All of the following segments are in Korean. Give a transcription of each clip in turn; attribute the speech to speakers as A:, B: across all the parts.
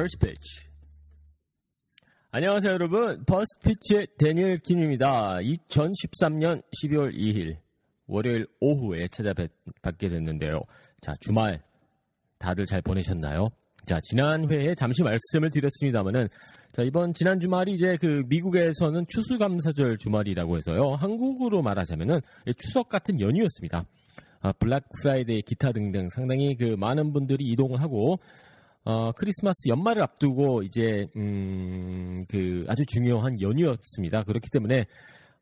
A: Pitch. 안녕하세요, 여러분. First Pitch의 데니엘 김입니다. 2013년 12월 2일 월요일 오후에 찾아뵙게 됐는데요. 자, 주말 다들 잘 보내셨나요? 자, 지난 회에 잠시 말씀을 드렸습니다만은 자, 이번 지난 주말이 이제 그 미국에서는 추수감사절 주말이라고 해서요. 한국으로 말하자면은 추석 같은 연휴였습니다. 아, 블랙 프라이데이 기타 등등 상당히 그 많은 분들이 이동을 하고 어, 크리스마스 연말을 앞두고 이제 음, 그 아주 중요한 연휴였습니다. 그렇기 때문에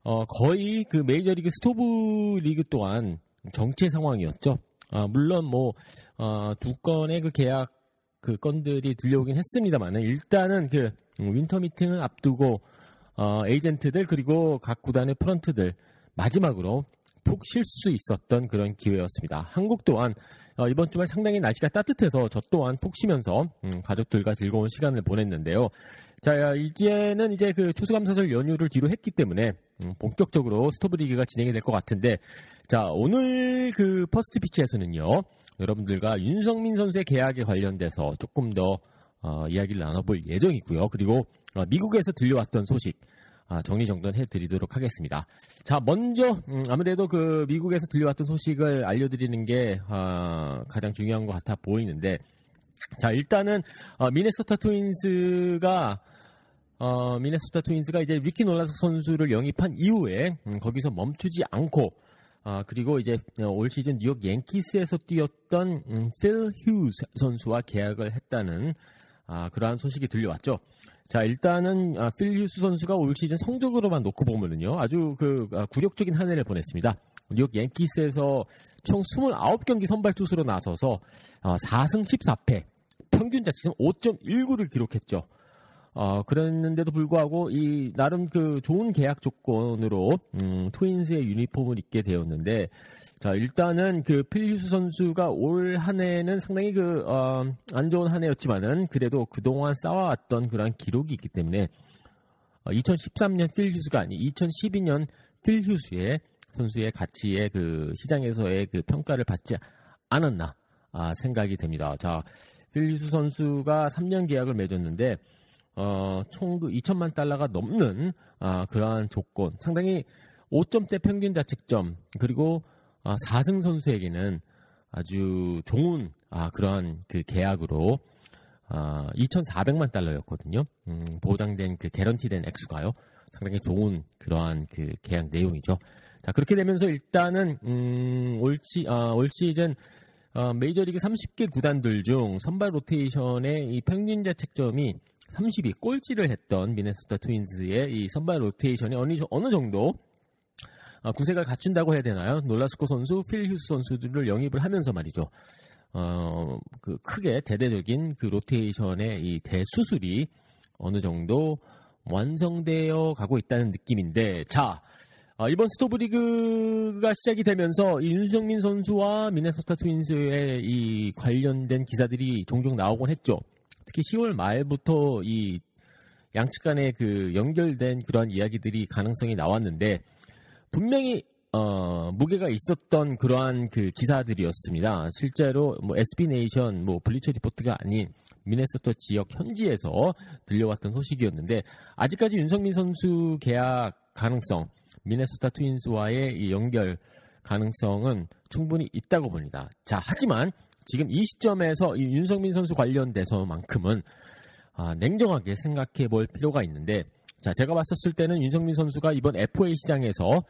A: 어, 거의 그 메이저리그 스토브 리그 또한 정체 상황이었죠. 아, 물론 뭐 어, 두 건의 그 계약 그 건들이 들려오긴 했습니다만은 일단은 그 winter meeting을 앞두고 어, 에이전트들 그리고 각 구단의 프런트들 마지막으로 푹 쉴 수 있었던 그런 기회였습니다. 한국 또한 어, 이번 주말 상당히 날씨가 따뜻해서 저 또한 푹 쉬면서 음, 가족들과 즐거운 시간을 보냈는데요. 자 이제는 이제 그 추수감사절 연휴를 뒤로 했기 때문에 음, 본격적으로 스토브 리그가 진행이 될 것 같은데 자 오늘 그 First Pitch에서는요 여러분들과 윤석민 선수의 계약에 관련돼서 조금 더 어, 이야기를 나눠볼 예정이고요. 그리고 어, 미국에서 들려왔던 소식 아, 정리정돈해 드리도록 하겠습니다. 자, 먼저 음, 아무래도 그 미국에서 들려왔던 소식을 알려드리는 게 아, 가장 중요한 것 같아 보이는데, 자 일단은 어, 미네소타 트윈스가 어, 미네소타 트윈스가 이제 리키 놀라스코 선수를 영입한 이후에 음, 거기서 멈추지 않고 아, 그리고 이제 올 시즌 뉴욕 양키스에서 뛰었던 음, 필 휴즈 선수와 계약을 했다는 아, 그러한 소식이 들려왔죠. 자, 일단은 아, 필 휴스 선수가 올 시즌 성적으로만 놓고 보면은요. 아주 그 아, 굴욕적인 한 해를 보냈습니다. 뉴욕 양키스에서 총 29경기 선발 투수로 나서서 어, 4승 14패, 평균 자책점 5.19를 기록했죠. 어, 그랬는데도 불구하고 이 나름 그 좋은 계약 조건으로 음, 트윈스의 유니폼을 입게 되었는데 자 일단은 그 필 휴스 선수가 올 한 해는 상당히 그 안 좋은 한 해였지만은 그래도 그동안 쌓아왔던 그런 기록이 있기 때문에 어, 2013년 필휴스가 아니 2012년 필휴스의 선수의 가치의 그 시장에서의 그 평가를 받지 않았나 아, 생각이 됩니다. 자 필휴스 선수가 3년 계약을 맺었는데 어, 총그 2천만 달러가 넘는 아, 그러한 조건, 상당히 5점대 평균 자책점 그리고 아, 4승 선수에게는 아주 좋은 아, 그러한 그 계약으로 아, 2,400만 달러였거든요. 음, 보장된 그 개런티된 액수가요. 상당히 좋은 그러한 그 계약 내용이죠. 자 그렇게 되면서 일단은 음, 올, 시, 아, 올 시즌 어, 메이저리그 30개 구단들 중 선발 로테이션의 이 평균 자책점이 30위 꼴찌를 했던 미네소타 트윈스의 이 선발 로테이션이 어느, 어느 정도 어, 구색을 갖춘다고 해야 되나요? 놀라스코 선수, 필 휴스 선수들을 영입을 하면서 말이죠. 어, 그 크게 대대적인 그 로테이션의 이 대수술이 어느 정도 완성되어 가고 있다는 느낌인데, 자, 어, 이번 스토브리그가 시작이 되면서 이 윤성민 선수와 미네소타 트윈스의 이 관련된 기사들이 종종 나오곤 했죠. 특히 10월 말부터 이 양측 간의 그 연결된 그러한 이야기들이 가능성이 나왔는데 분명히 어, 무게가 있었던 그러한 그 기사들이었습니다. 실제로 뭐 SB 네이션, 뭐 블리처 리포트가 아닌 미네소타 지역 현지에서 들려왔던 소식이었는데 아직까지 윤성민 선수 계약 가능성, 미네소타 트윈스와의 이 연결 가능성은 충분히 있다고 봅니다. 자, 하지만 지금 이 시점에서 이 윤성민 선수 관련돼서만큼은 아, 냉정하게 생각해 볼 필요가 있는데 자, 제가 봤었을 때는 윤성민 선수가 이번 FA 시장에서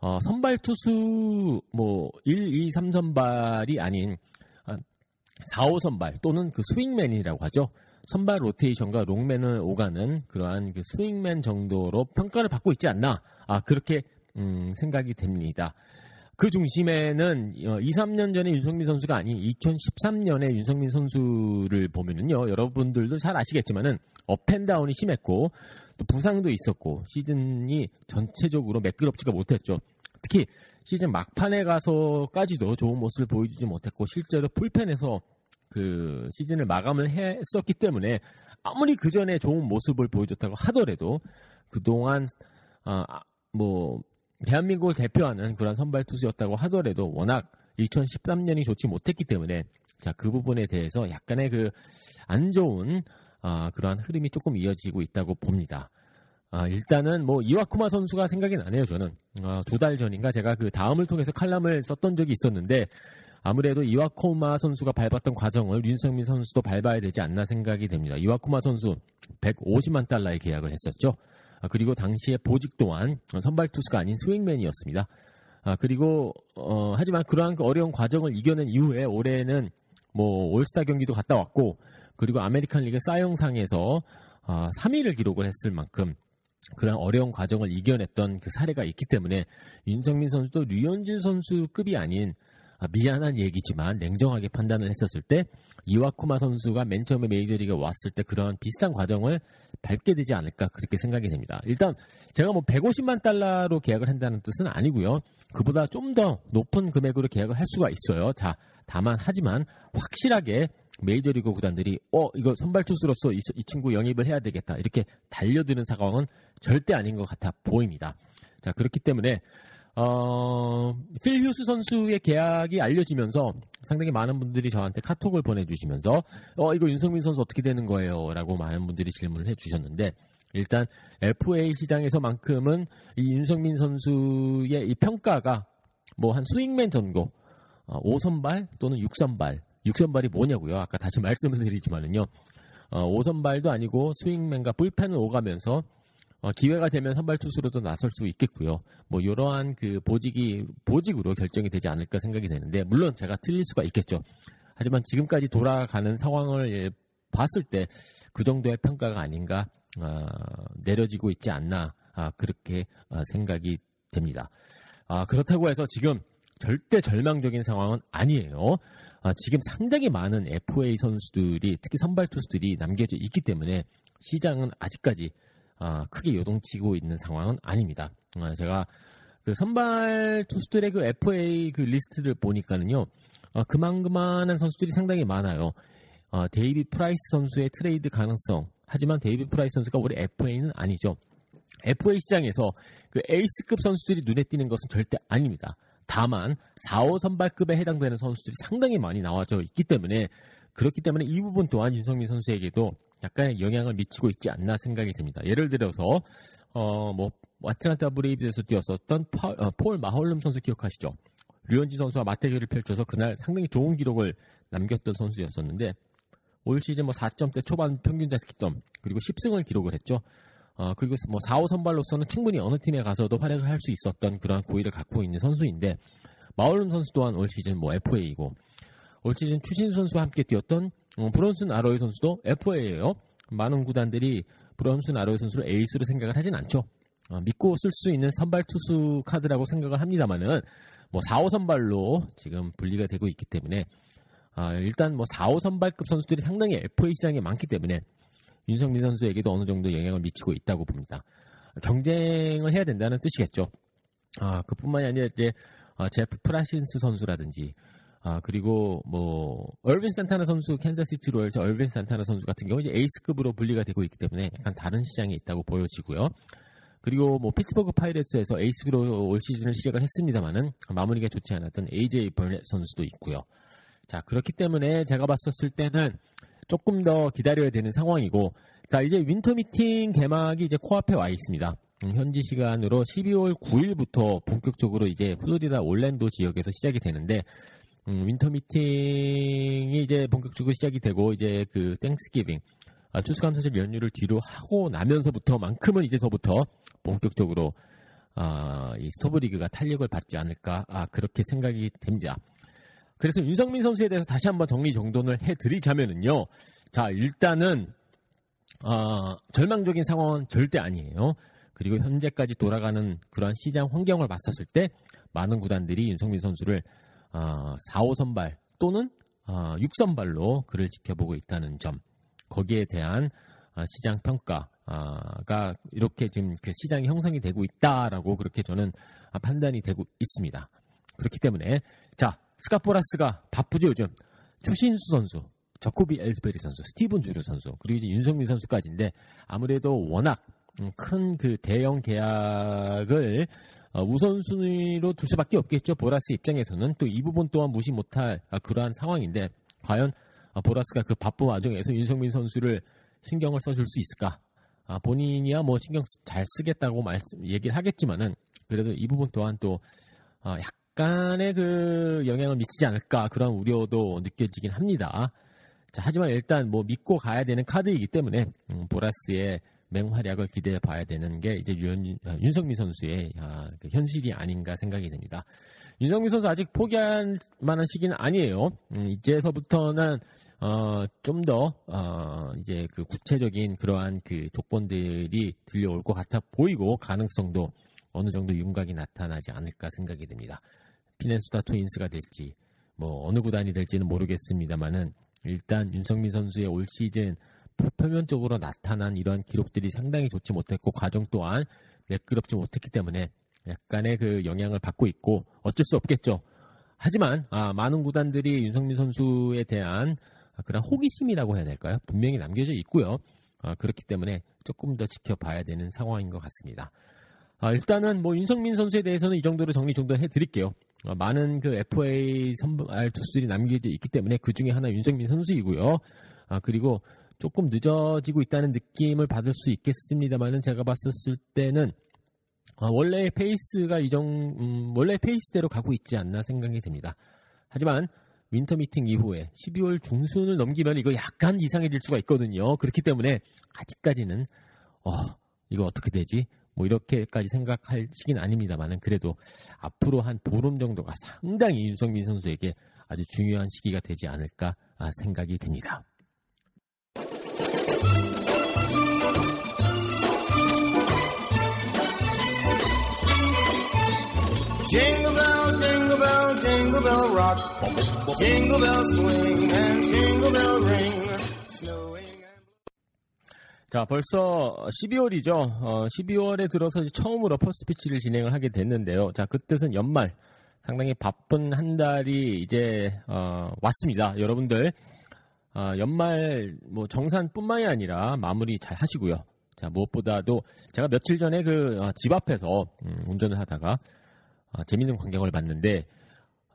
A: 어, 선발 투수 뭐 1, 2, 3선발이 아닌 4, 5선발 또는 그 스윙맨이라고 하죠. 선발 로테이션과 롱맨을 오가는 그러한 그 스윙맨 정도로 평가를 받고 있지 않나. 아, 그렇게 음, 생각이 됩니다. 그 중심에는 2, 어, 3년 전에 윤성민 선수가 아닌 2013년에 윤성민 선수를 보면은요. 여러분들도 잘 아시겠지만은 업앤다운이 심했고 또 부상도 있었고 시즌이 전체적으로 매끄럽지가 못했죠. 특히 시즌 막판에 가서까지도 좋은 모습을 보여주지 못했고 실제로 풀펜에서 그 시즌을 마감을 했었기 때문에 아무리 그 전에 좋은 모습을 보여줬다고 하더라도 그동안 아, 뭐 대한민국을 대표하는 그런 선발 투수였다고 하더라도 워낙 2013년이 좋지 못했기 때문에 자 그 부분에 대해서 약간의 그 안 좋은 아, 그러한 흐름이 조금 이어지고 있다고 봅니다. 아, 일단은 뭐 이와쿠마 선수가 생각이 나네요. 저는 아, 두달 전인가 제가 그 다음을 통해서 칼럼을 썼던 적이 있었는데 아무래도 이와쿠마 선수가 밟았던 과정을 윤성민 선수도 밟아야 되지 않나 생각이 됩니다. 이와쿠마 선수 150만 달러의 계약을 했었죠. 아, 그리고 당시에 보직 또한 선발 투수가 아닌 스윙맨이었습니다. 아, 그리고 어, 하지만 그러한 그 어려운 과정을 이겨낸 이후에 올해는 뭐 올스타 경기도 갔다 왔고 그리고 아메리칸 리그 사이영상에서 아, 3위를 기록을 했을 만큼 그런 어려운 과정을 이겨냈던 그 사례가 있기 때문에 윤석민 선수도 류현진 선수급이 아닌 아, 미안한 얘기지만 냉정하게 판단을 했었을 때 이와쿠마 선수가 맨 처음에 메이저리그 왔을 때 그런 비슷한 과정을 밟게 되지 않을까 그렇게 생각이 됩니다. 일단 제가 뭐 150만 달러로 계약을 한다는 뜻은 아니고요. 그보다 좀 더 높은 금액으로 계약을 할 수가 있어요. 자, 다만 하지만 확실하게 메이저리그 구단들이 어 이거 선발 투수로서 이, 이 친구 영입을 해야 되겠다 이렇게 달려드는 상황은 절대 아닌 것 같아 보입니다. 자 그렇기 때문에 어, 필 휴스 선수의 계약이 알려지면서 상당히 많은 분들이 저한테 카톡을 보내주시면서 어 이거 윤성민 선수 어떻게 되는 거예요?라고 많은 분들이 질문을 해주셨는데 일단 FA 시장에서만큼은 이 윤성민 선수의 이 평가가 뭐 한 스윙맨 전고 어, 5선발 또는 6선발 6선발이 뭐냐고요? 아까 다시 말씀을 드리지만은요. 어, 5선발도 아니고 스윙맨과 불펜을 오가면서 어, 기회가 되면 선발 투수로도 나설 수 있겠고요. 뭐 이러한 그 보직이 보직으로 결정이 되지 않을까 생각이 되는데 물론 제가 틀릴 수가 있겠죠. 하지만 지금까지 돌아가는 상황을 예, 봤을 때 그 정도의 평가가 아닌가 어, 내려지고 있지 않나 아, 그렇게 어, 생각이 됩니다. 아, 그렇다고 해서 지금 절대 절망적인 상황은 아니에요. 아, 지금 상당히 많은 FA 선수들이 특히 선발 투수들이 남겨져 있기 때문에 시장은 아직까지 아, 크게 요동치고 있는 상황은 아닙니다. 아, 제가 그 선발 투수들의 그 FA 그 리스트를 보니까는요, 어, 그만그만한 선수들이 상당히 많아요. 어, 데이비드 프라이스 선수의 트레이드 가능성. 하지만 데이비드 프라이스 선수가 올해 FA는 아니죠. FA 시장에서 그 에이스급 선수들이 눈에 띄는 것은 절대 아닙니다. 다만 4, 5 선발급에 해당되는 선수들이 상당히 많이 나와져 있기 때문에 그렇기 때문에 이 부분 또한 윤석민 선수에게도 약간의 영향을 미치고 있지 않나 생각이 듭니다. 예를 들어서 어뭐 아틀란타 브레이브스에서 뛰었었던 파, 어, 폴 마홀름 선수 기억하시죠? 류현진 선수와 맞대결을 펼쳐서 그날 상당히 좋은 기록을 남겼던 선수였었는데 올 시즌 뭐 4점대 초반 평균 자책점 그리고 10승을 기록을 했죠. 어, 그리고 뭐 4, 5 선발로서는 충분히 어느 팀에 가서도 활약을 할 수 있었던 그런 고의를 갖고 있는 선수인데 마울름 선수 또한 올 시즌 뭐 FA이고 올 시즌 추신수 선수와 함께 뛰었던 어, 브론슨 아로이 선수도 FA예요. 많은 구단들이 브론슨 아로이 선수를 에이스로 생각을 하진 않죠. 어, 믿고 쓸 수 있는 선발 투수 카드라고 생각을 합니다만은 뭐 4, 5 선발로 지금 분류가 되고 있기 때문에 어, 일단 뭐 4, 5 선발급 선수들이 상당히 FA 시장에 많기 때문에 윤석민 선수에게도 어느 정도 영향을 미치고 있다고 봅니다. 경쟁을 해야 된다는 뜻이겠죠. 아, 그뿐만이 아니라 이제 아, 제프 프란시스 선수라든지 아, 그리고 뭐 얼빈 산타나 선수 캔자시티 로열스 얼빈 산타나 선수 같은 경우 이제 에이스급으로 분류가 되고 있기 때문에 약간 다른 시장에 있다고 보여지고요. 그리고 뭐 피츠버그 파이레츠에서 에이스로 올 시즌을 시작을 했습니다만은 마무리가 좋지 않았던 AJ 버넷 선수도 있고요. 자 그렇기 때문에 제가 봤었을 때는 조금 더 기다려야 되는 상황이고 자 이제 윈터 미팅 개막이 이제 코앞에 와 있습니다. 음, 현지 시간으로 12월 9일부터 본격적으로 이제 플로리다 올랜도 지역에서 시작이 되는데 음, 윈터 미팅이 이제 본격적으로 시작이 되고 이제 그 Thanksgiving 아, 추수감사절 연휴를 뒤로 하고 나면서부터만큼은 이제서부터 본격적으로 아, 이 스토브리그가 탄력을 받지 않을까 아, 그렇게 생각이 됩니다. 그래서 윤성민 선수에 대해서 다시 한번 정리 정돈을 해드리자면은요. 자 일단은 어, 절망적인 상황은 절대 아니에요. 그리고 현재까지 돌아가는 그러한 시장 환경을 봤었을 때 많은 구단들이 윤성민 선수를 어, 4, 5선발 또는 어, 6선발로 그를 지켜보고 있다는 점 거기에 대한 어, 시장 평가가 이렇게 지금 그 시장이 형성이 되고 있다라고 그렇게 저는 판단이 되고 있습니다. 그렇기 때문에 자 스카포라스가 바쁘죠 요즘 추신수 선수, 저코비 엘스베리 선수, 스티븐 주류 선수 그리고 이제 윤성민 선수까지인데 아무래도 워낙 큰 그 대형 계약을 어, 우선순위로 둘 수밖에 없겠죠. 보라스 입장에서는 또 이 부분 또한 무시 못할 아, 그러한 상황인데 과연 아, 보라스가 그 바쁜 와중에서 윤성민 선수를 신경을 써줄 수 있을까? 아, 본인이야 뭐 신경 잘 쓰겠다고 말씀 얘기를 하겠지만은 그래도 이 부분 또한 또 어, 약간의 그 영향을 미치지 않을까 그런 우려도 느껴지긴 합니다. 자, 하지만 일단 뭐 믿고 가야 되는 카드이기 때문에 음, 보라스의 맹활약을 기대해 봐야 되는 게 이제 윤, 윤성민 선수의 아, 그 현실이 아닌가 생각이 됩니다. 윤성민 선수 아직 포기할 만한 시기는 아니에요. 음, 이제서부터는 어, 좀더 어, 이제 그 구체적인 그러한 그 조건들이 들려올 것 같아 보이고 가능성도 어느 정도 윤곽이 나타나지 않을까 생각이 됩니다. 피넨수다 트윈스가 될지 뭐 어느 구단이 될지는 모르겠습니다만은 일단 윤성민 선수의 올 시즌 표면적으로 나타난 이러한 기록들이 상당히 좋지 못했고 과정 또한 매끄럽지 못했기 때문에 약간의 그 영향을 받고 있고 어쩔 수 없겠죠. 하지만 아, 많은 구단들이 윤성민 선수에 대한 그런 호기심이라고 해야 될까요? 분명히 남겨져 있고요. 아, 그렇기 때문에 조금 더 지켜봐야 되는 상황인 것 같습니다. 아, 일단은 뭐 윤성민 선수에 대해서는 이 정도로 정리 정도 해드릴게요. 아, 많은 그 FA 선발 투수들이 남겨져 있기 때문에 그 중에 하나 윤성민 선수이고요. 아, 그리고 조금 늦어지고 있다는 느낌을 받을 수 있겠습니다만은 제가 봤었을 때는 어, 원래 페이스가 이정 음, 원래 페이스대로 가고 있지 않나 생각이 됩니다. 하지만 윈터 미팅 이후에 12월 중순을 넘기면 이거 약간 이상해질 수가 있거든요. 그렇기 때문에 아직까지는 어, 이거 어떻게 되지? 뭐 이렇게까지 생각할 시기는 아닙니다만은 그래도 앞으로 한 보름 정도가 상당히 윤석민 선수에게 아주 중요한 시기가 되지 않을까 아, 생각이 됩니다.
B: Jingle bell, jingle bell, jingle bell rock. Jingle bell swing and jingle bell ring.
A: 자, 벌써 12월이죠. 어, 12월에 들어서 처음으로 퍼스피치를 진행을 하게 됐는데요. 자, 그 뜻은 연말. 상당히 바쁜 한 달이 이제 어, 왔습니다. 여러분들 어, 연말 뭐 정산뿐만이 아니라 마무리 잘 하시고요. 자, 무엇보다도 제가 며칠 전에 그집 어, 앞에서 음, 운전을 하다가 어, 재밌는 광경을 봤는데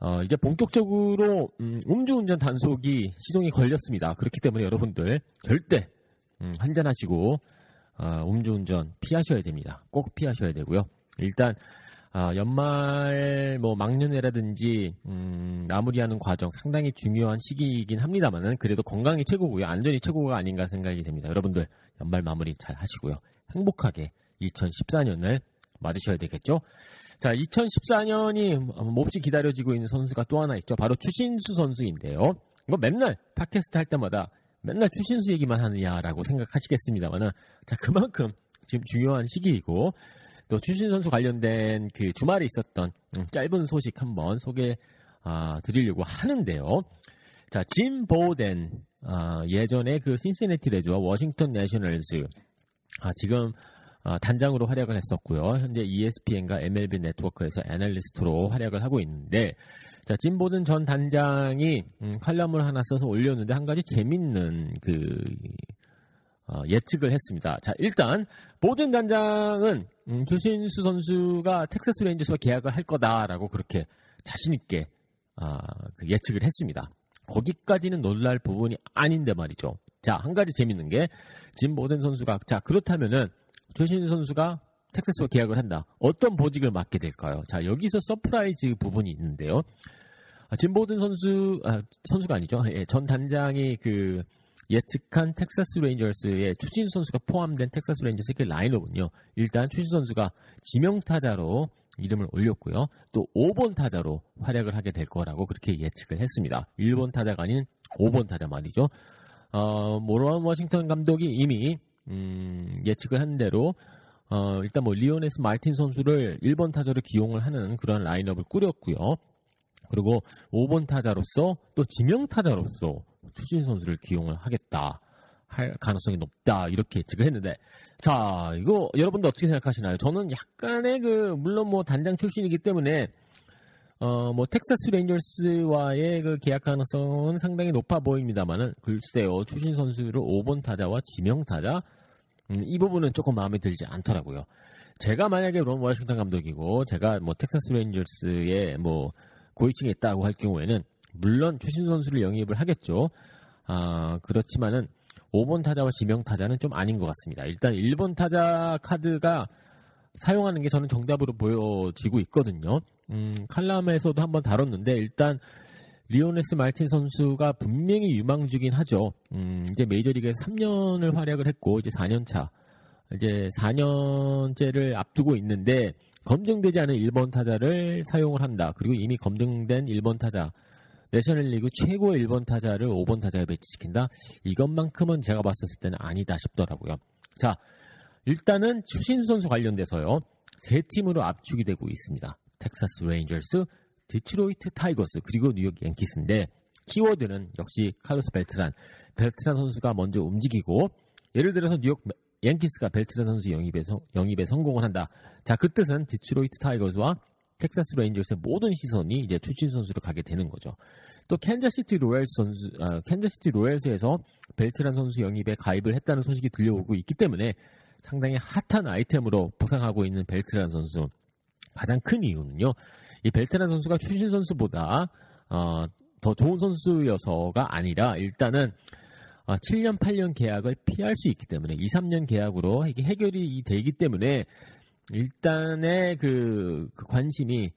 A: 어, 이제 본격적으로 음, 음주운전 단속이 시동이 걸렸습니다. 그렇기 때문에 여러분들 절대 음, 한잔하시고 어, 음주운전 피하셔야 됩니다. 꼭 피하셔야 되고요. 일단 어, 연말 뭐 막년회라든지 음, 마무리하는 과정 상당히 중요한 시기이긴 합니다만은 그래도 건강이 최고고요. 안전이 최고가 아닌가 생각이 됩니다. 여러분들 연말 마무리 잘 하시고요. 행복하게 2014년을 맞으셔야 되겠죠. 자, 2014년이 몹시 기다려지고 있는 선수가 또 하나 있죠. 바로 추신수 선수인데요. 이거 맨날 팟캐스트 할 때마다 맨날 추신수 얘기만 하느냐라고 생각하시겠습니다만은 자, 그만큼 지금 중요한 시기이고 또 추신 선수 관련된 그 주말에 있었던 음, 짧은 소식 한번 소개 아, 드리려고 하는데요. 자, 짐 보덴 아, 예전에 그 신시내티 레즈와 워싱턴 내셔널즈 아, 지금 어, 단장으로 활약을 했었고요. 현재 ESPN과 MLB 네트워크에서 애널리스트로 활약을 하고 있는데 자, 짐 보든 전 단장이 음, 칼럼을 하나 써서 올렸는데 한 가지 재밌는 그 어, 예측을 했습니다. 자, 일단 보든 단장은 음, 추신수 선수가 텍사스 레인저스와 계약을 할 거다라고 그렇게 자신 있게 아, 그 예측을 했습니다. 거기까지는 놀랄 부분이 아닌데 말이죠. 자, 한 가지 재밌는 게, 짐 보든 선수가, 자, 그렇다면은, 추신수 선수가 텍사스와 계약을 한다. 어떤 보직을 맡게 될까요? 자, 여기서 surprise 부분이 있는데요. 아, 짐 보든 선수, 아, 선수가 아니죠. 예, 전 단장이 그, 예측한 텍사스 레인저스의 추신수 선수가 포함된 텍사스 레인저스의 그 라인업은요. 일단 추신수 선수가 지명 타자로 이름을 올렸고요. 또 5번 타자로 활약을 하게 될 거라고 그렇게 예측을 했습니다. 1번 타자가 아닌 5번 타자 말이죠. 어, 뭐 론 워싱턴 감독이 이미 음, 예측을 한 대로 어, 일단 뭐 리오네스 말틴 선수를 1번 타자로 기용을 하는 그런 라인업을 꾸렸고요. 그리고 5번 타자로서 또 지명 타자로서 추신수 선수를 기용을 하겠다. 할 가능성이 높다 이렇게 예측을 했는데 자 이거 여러분들 어떻게 생각하시나요? 저는 약간의 그 물론 뭐 단장 출신이기 때문에 어 뭐 텍사스 레인저스와의 그 계약 가능성은 상당히 높아 보입니다만은 글쎄요 추신수 선수를 5번 타자와 지명 타자 음, 이 부분은 조금 마음에 들지 않더라고요. 제가 만약에 론 워싱턴 감독이고 제가 뭐 텍사스 레인저스에 뭐 고위층에 있다고 할 경우에는 물론 추신수 선수를 영입을 하겠죠. 아 그렇지만은 5번 타자와 지명 타자는 좀 아닌 것 같습니다. 일단 1번 타자 카드가 사용하는 게 저는 정답으로 보여지고 있거든요. 음, 칼럼에서도 한번 다뤘는데 일단 리오네스 말틴 선수가 분명히 유망주긴 하죠. 음, 이제 메이저리그에 3년을 활약을 했고 이제 4년 차 이제 4년째를 앞두고 있는데 검증되지 않은 1번 타자를 사용을 한다. 그리고 이미 검증된 1번 타자 내셔널리그 최고의 1번 타자를 5번 타자에 배치시킨다? 이것만큼은 제가 봤었을 때는 아니다 싶더라고요. 자, 일단은 추신수 선수 관련돼서요. 세 팀으로 압축이 되고 있습니다. 텍사스 레인저스, 디트로이트 타이거스, 그리고 뉴욕 양키스인데 키워드는 역시 칼로스 벨트란. 벨트란 선수가 먼저 움직이고 예를 들어서 뉴욕 양키스가 벨트란 선수 영입에, 영입에 성공을 한다. 자, 그 뜻은 디트로이트 타이거스와 텍사스 레인저스의 모든 시선이 이제 추신수 선수로 가게 되는 거죠. 또 캔자시티 로얄스 선수, 아, 캔자시티 로얄스에서 벨트란 선수 영입에 가담을 했다는 소식이 들려오고 있기 때문에 상당히 핫한 아이템으로 부상하고 있는 벨트란 선수. 가장 큰 이유는요. 이 벨트란 선수가 추신수 선수보다 어, 더 좋은 선수여서가 아니라 일단은 어, 7년, 8년 계약을 피할 수 있기 때문에 2, 3년 계약으로 이게 해결이 되기 때문에 일단의 그, 그 관심이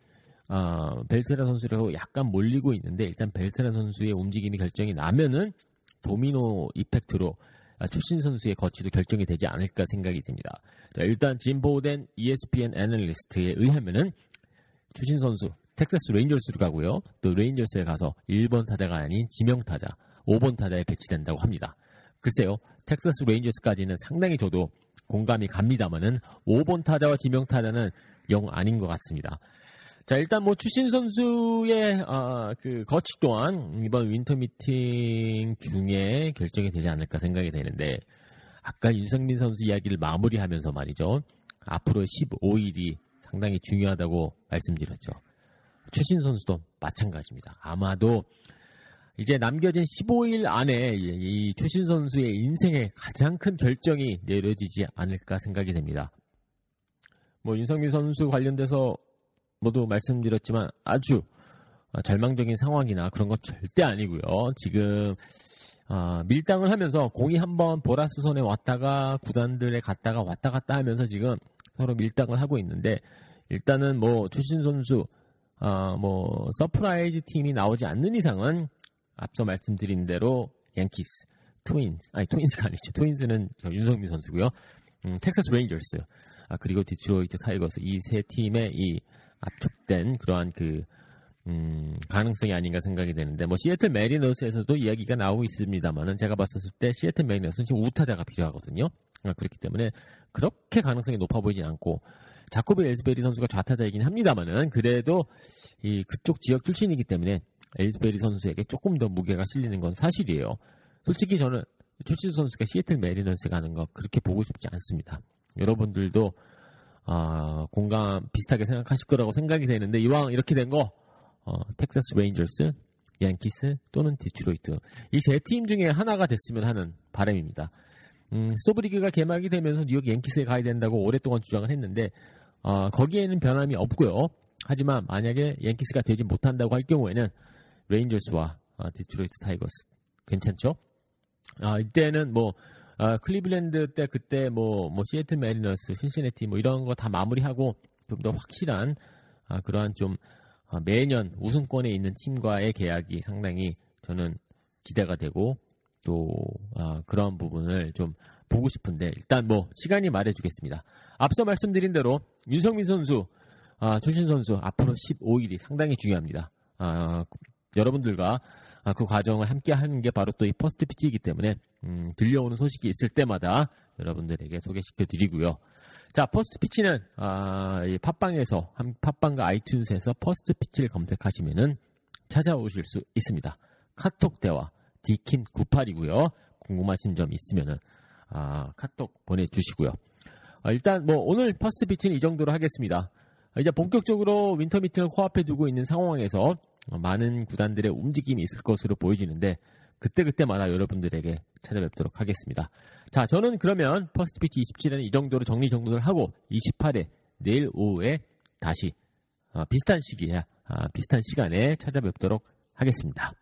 A: 어, 벨트라 선수라고 약간 몰리고 있는데 일단 벨트라 선수의 움직임이 결정이 나면은 도미노 이펙트로 아, 출신 선수의 거치도 결정이 되지 않을까 생각이 듭니다. 자, 일단 진보된 ESPN 애널리스트에 의하면은 추신수 선수 텍사스 레인저스로 가고요. 또 레인저스에 가서 1번 타자가 아닌 지명 타자, 5번 타자에 배치된다고 합니다. 글쎄요, 텍사스 레인저스까지는 상당히 저도 공감이 갑니다만은 5번 타자와 지명 타자는 영 아닌 것 같습니다. 자 일단 뭐 추신수 선수의 어, 그 거취 또한 이번 winter meeting 중에 결정이 되지 않을까 생각이 되는데 아까 윤석민 선수 이야기를 마무리하면서 말이죠. 앞으로 15일이 상당히 중요하다고 말씀드렸죠. 추신 선수도 마찬가지입니다. 아마도 이제 남겨진 15일 안에 이 추신 선수의 인생의 가장 큰 결정이 내려지지 않을까 생각이 됩니다. 뭐 윤성민 선수 관련돼서 모두 말씀드렸지만 아주 절망적인 상황이나 그런 것 절대 아니고요. 지금 어, 밀당을 하면서 공이 한번 보라스 손에 왔다가 구단들에 갔다가 왔다 갔다 하면서 지금 서로 밀당을 하고 있는데 일단은 뭐 추신수 선수 어, 뭐 surprise 팀이 나오지 않는 이상은 앞서 말씀드린 대로 양키스, 트윈스, 아니 트윈스가 아니죠. 트윈스는 윤석민 선수고요. 음, 텍사스 레인저스, 아, 그리고 디트로이트 타이거스 이 세 팀의 이 압축된 그러한 그 음, 가능성이 아닌가 생각이 되는데 뭐 시애틀 메리너스에서도 이야기가 나오고 있습니다만은 제가 봤었을 때 시애틀 메리너스는 지금 우타자가 필요하거든요. 아, 그렇기 때문에 그렇게 가능성이 높아 보이지 않고 자코비 엘스베리 선수가 좌타자이긴 합니다만은 그래도 이 그쪽 지역 출신이기 때문에 엘스베리 선수에게 조금 더 무게가 실리는 건 사실이에요. 솔직히 저는 추신수 선수가 시애틀 메리너스 가는 거 그렇게 보고 싶지 않습니다. 여러분들도 어, 공감 비슷하게 생각하실 거라고 생각이 되는데 이왕 이렇게 된 거 어, 텍사스 레인저스, 양키스 또는 디트로이트 이 세 팀 중에 하나가 됐으면 하는 바람입니다. 음, 스토브리그가 개막이 되면서 뉴욕 양키스에 가야 된다고 오랫동안 주장을 했는데 어, 거기에는 변함이 없고요. 하지만 만약에 양키스가 되지 못한다고 할 경우에는 레인저스와 아, 디트로이트 타이거스 괜찮죠? 아, 이때는 뭐 아, 클리블랜드 때 그때 뭐, 뭐 시애틀 메리너스, 신시내티 뭐 이런 거 다 마무리하고 좀 더 확실한 아, 그러한 좀 아, 매년 우승권에 있는 팀과의 계약이 상당히 저는 기대가 되고 또 아, 그런 부분을 좀 보고 싶은데 일단 뭐 시간이 말해주겠습니다. 앞서 말씀드린 대로 윤석민 선수, 아, 추신수 선수 앞으로 15일이 상당히 중요합니다. 아, 여러분들과 아, 그 과정을 함께 하는 게 바로 또 이 퍼스트 피치이기 때문에 음, 들려오는 소식이 있을 때마다 여러분들에게 소개시켜 드리고요. 자, 퍼스트 피치는 아, 이 팟빵에서 한- 팟빵과 아이튠즈에서 퍼스트 피치를 검색하시면은 찾아오실 수 있습니다. 카톡 대화 디킨 98이고요. 궁금하신 점 있으면은 아, 카톡 보내주시고요. 아, 일단 뭐 오늘 퍼스트 피치는 이 정도로 하겠습니다. 아, 이제 본격적으로 winter meeting을 코앞에 두고 있는 상황에서 어, 많은 구단들의 움직임이 있을 것으로 보여지는데 그때그때마다 여러분들에게 찾아뵙도록 하겠습니다. 자, 저는 그러면 퍼스트 피치 27회는 이 정도로 정리 정돈을 하고 28회 내일 오후에 다시 어, 비슷한 시기에 아, 비슷한 시간에 찾아뵙도록 하겠습니다.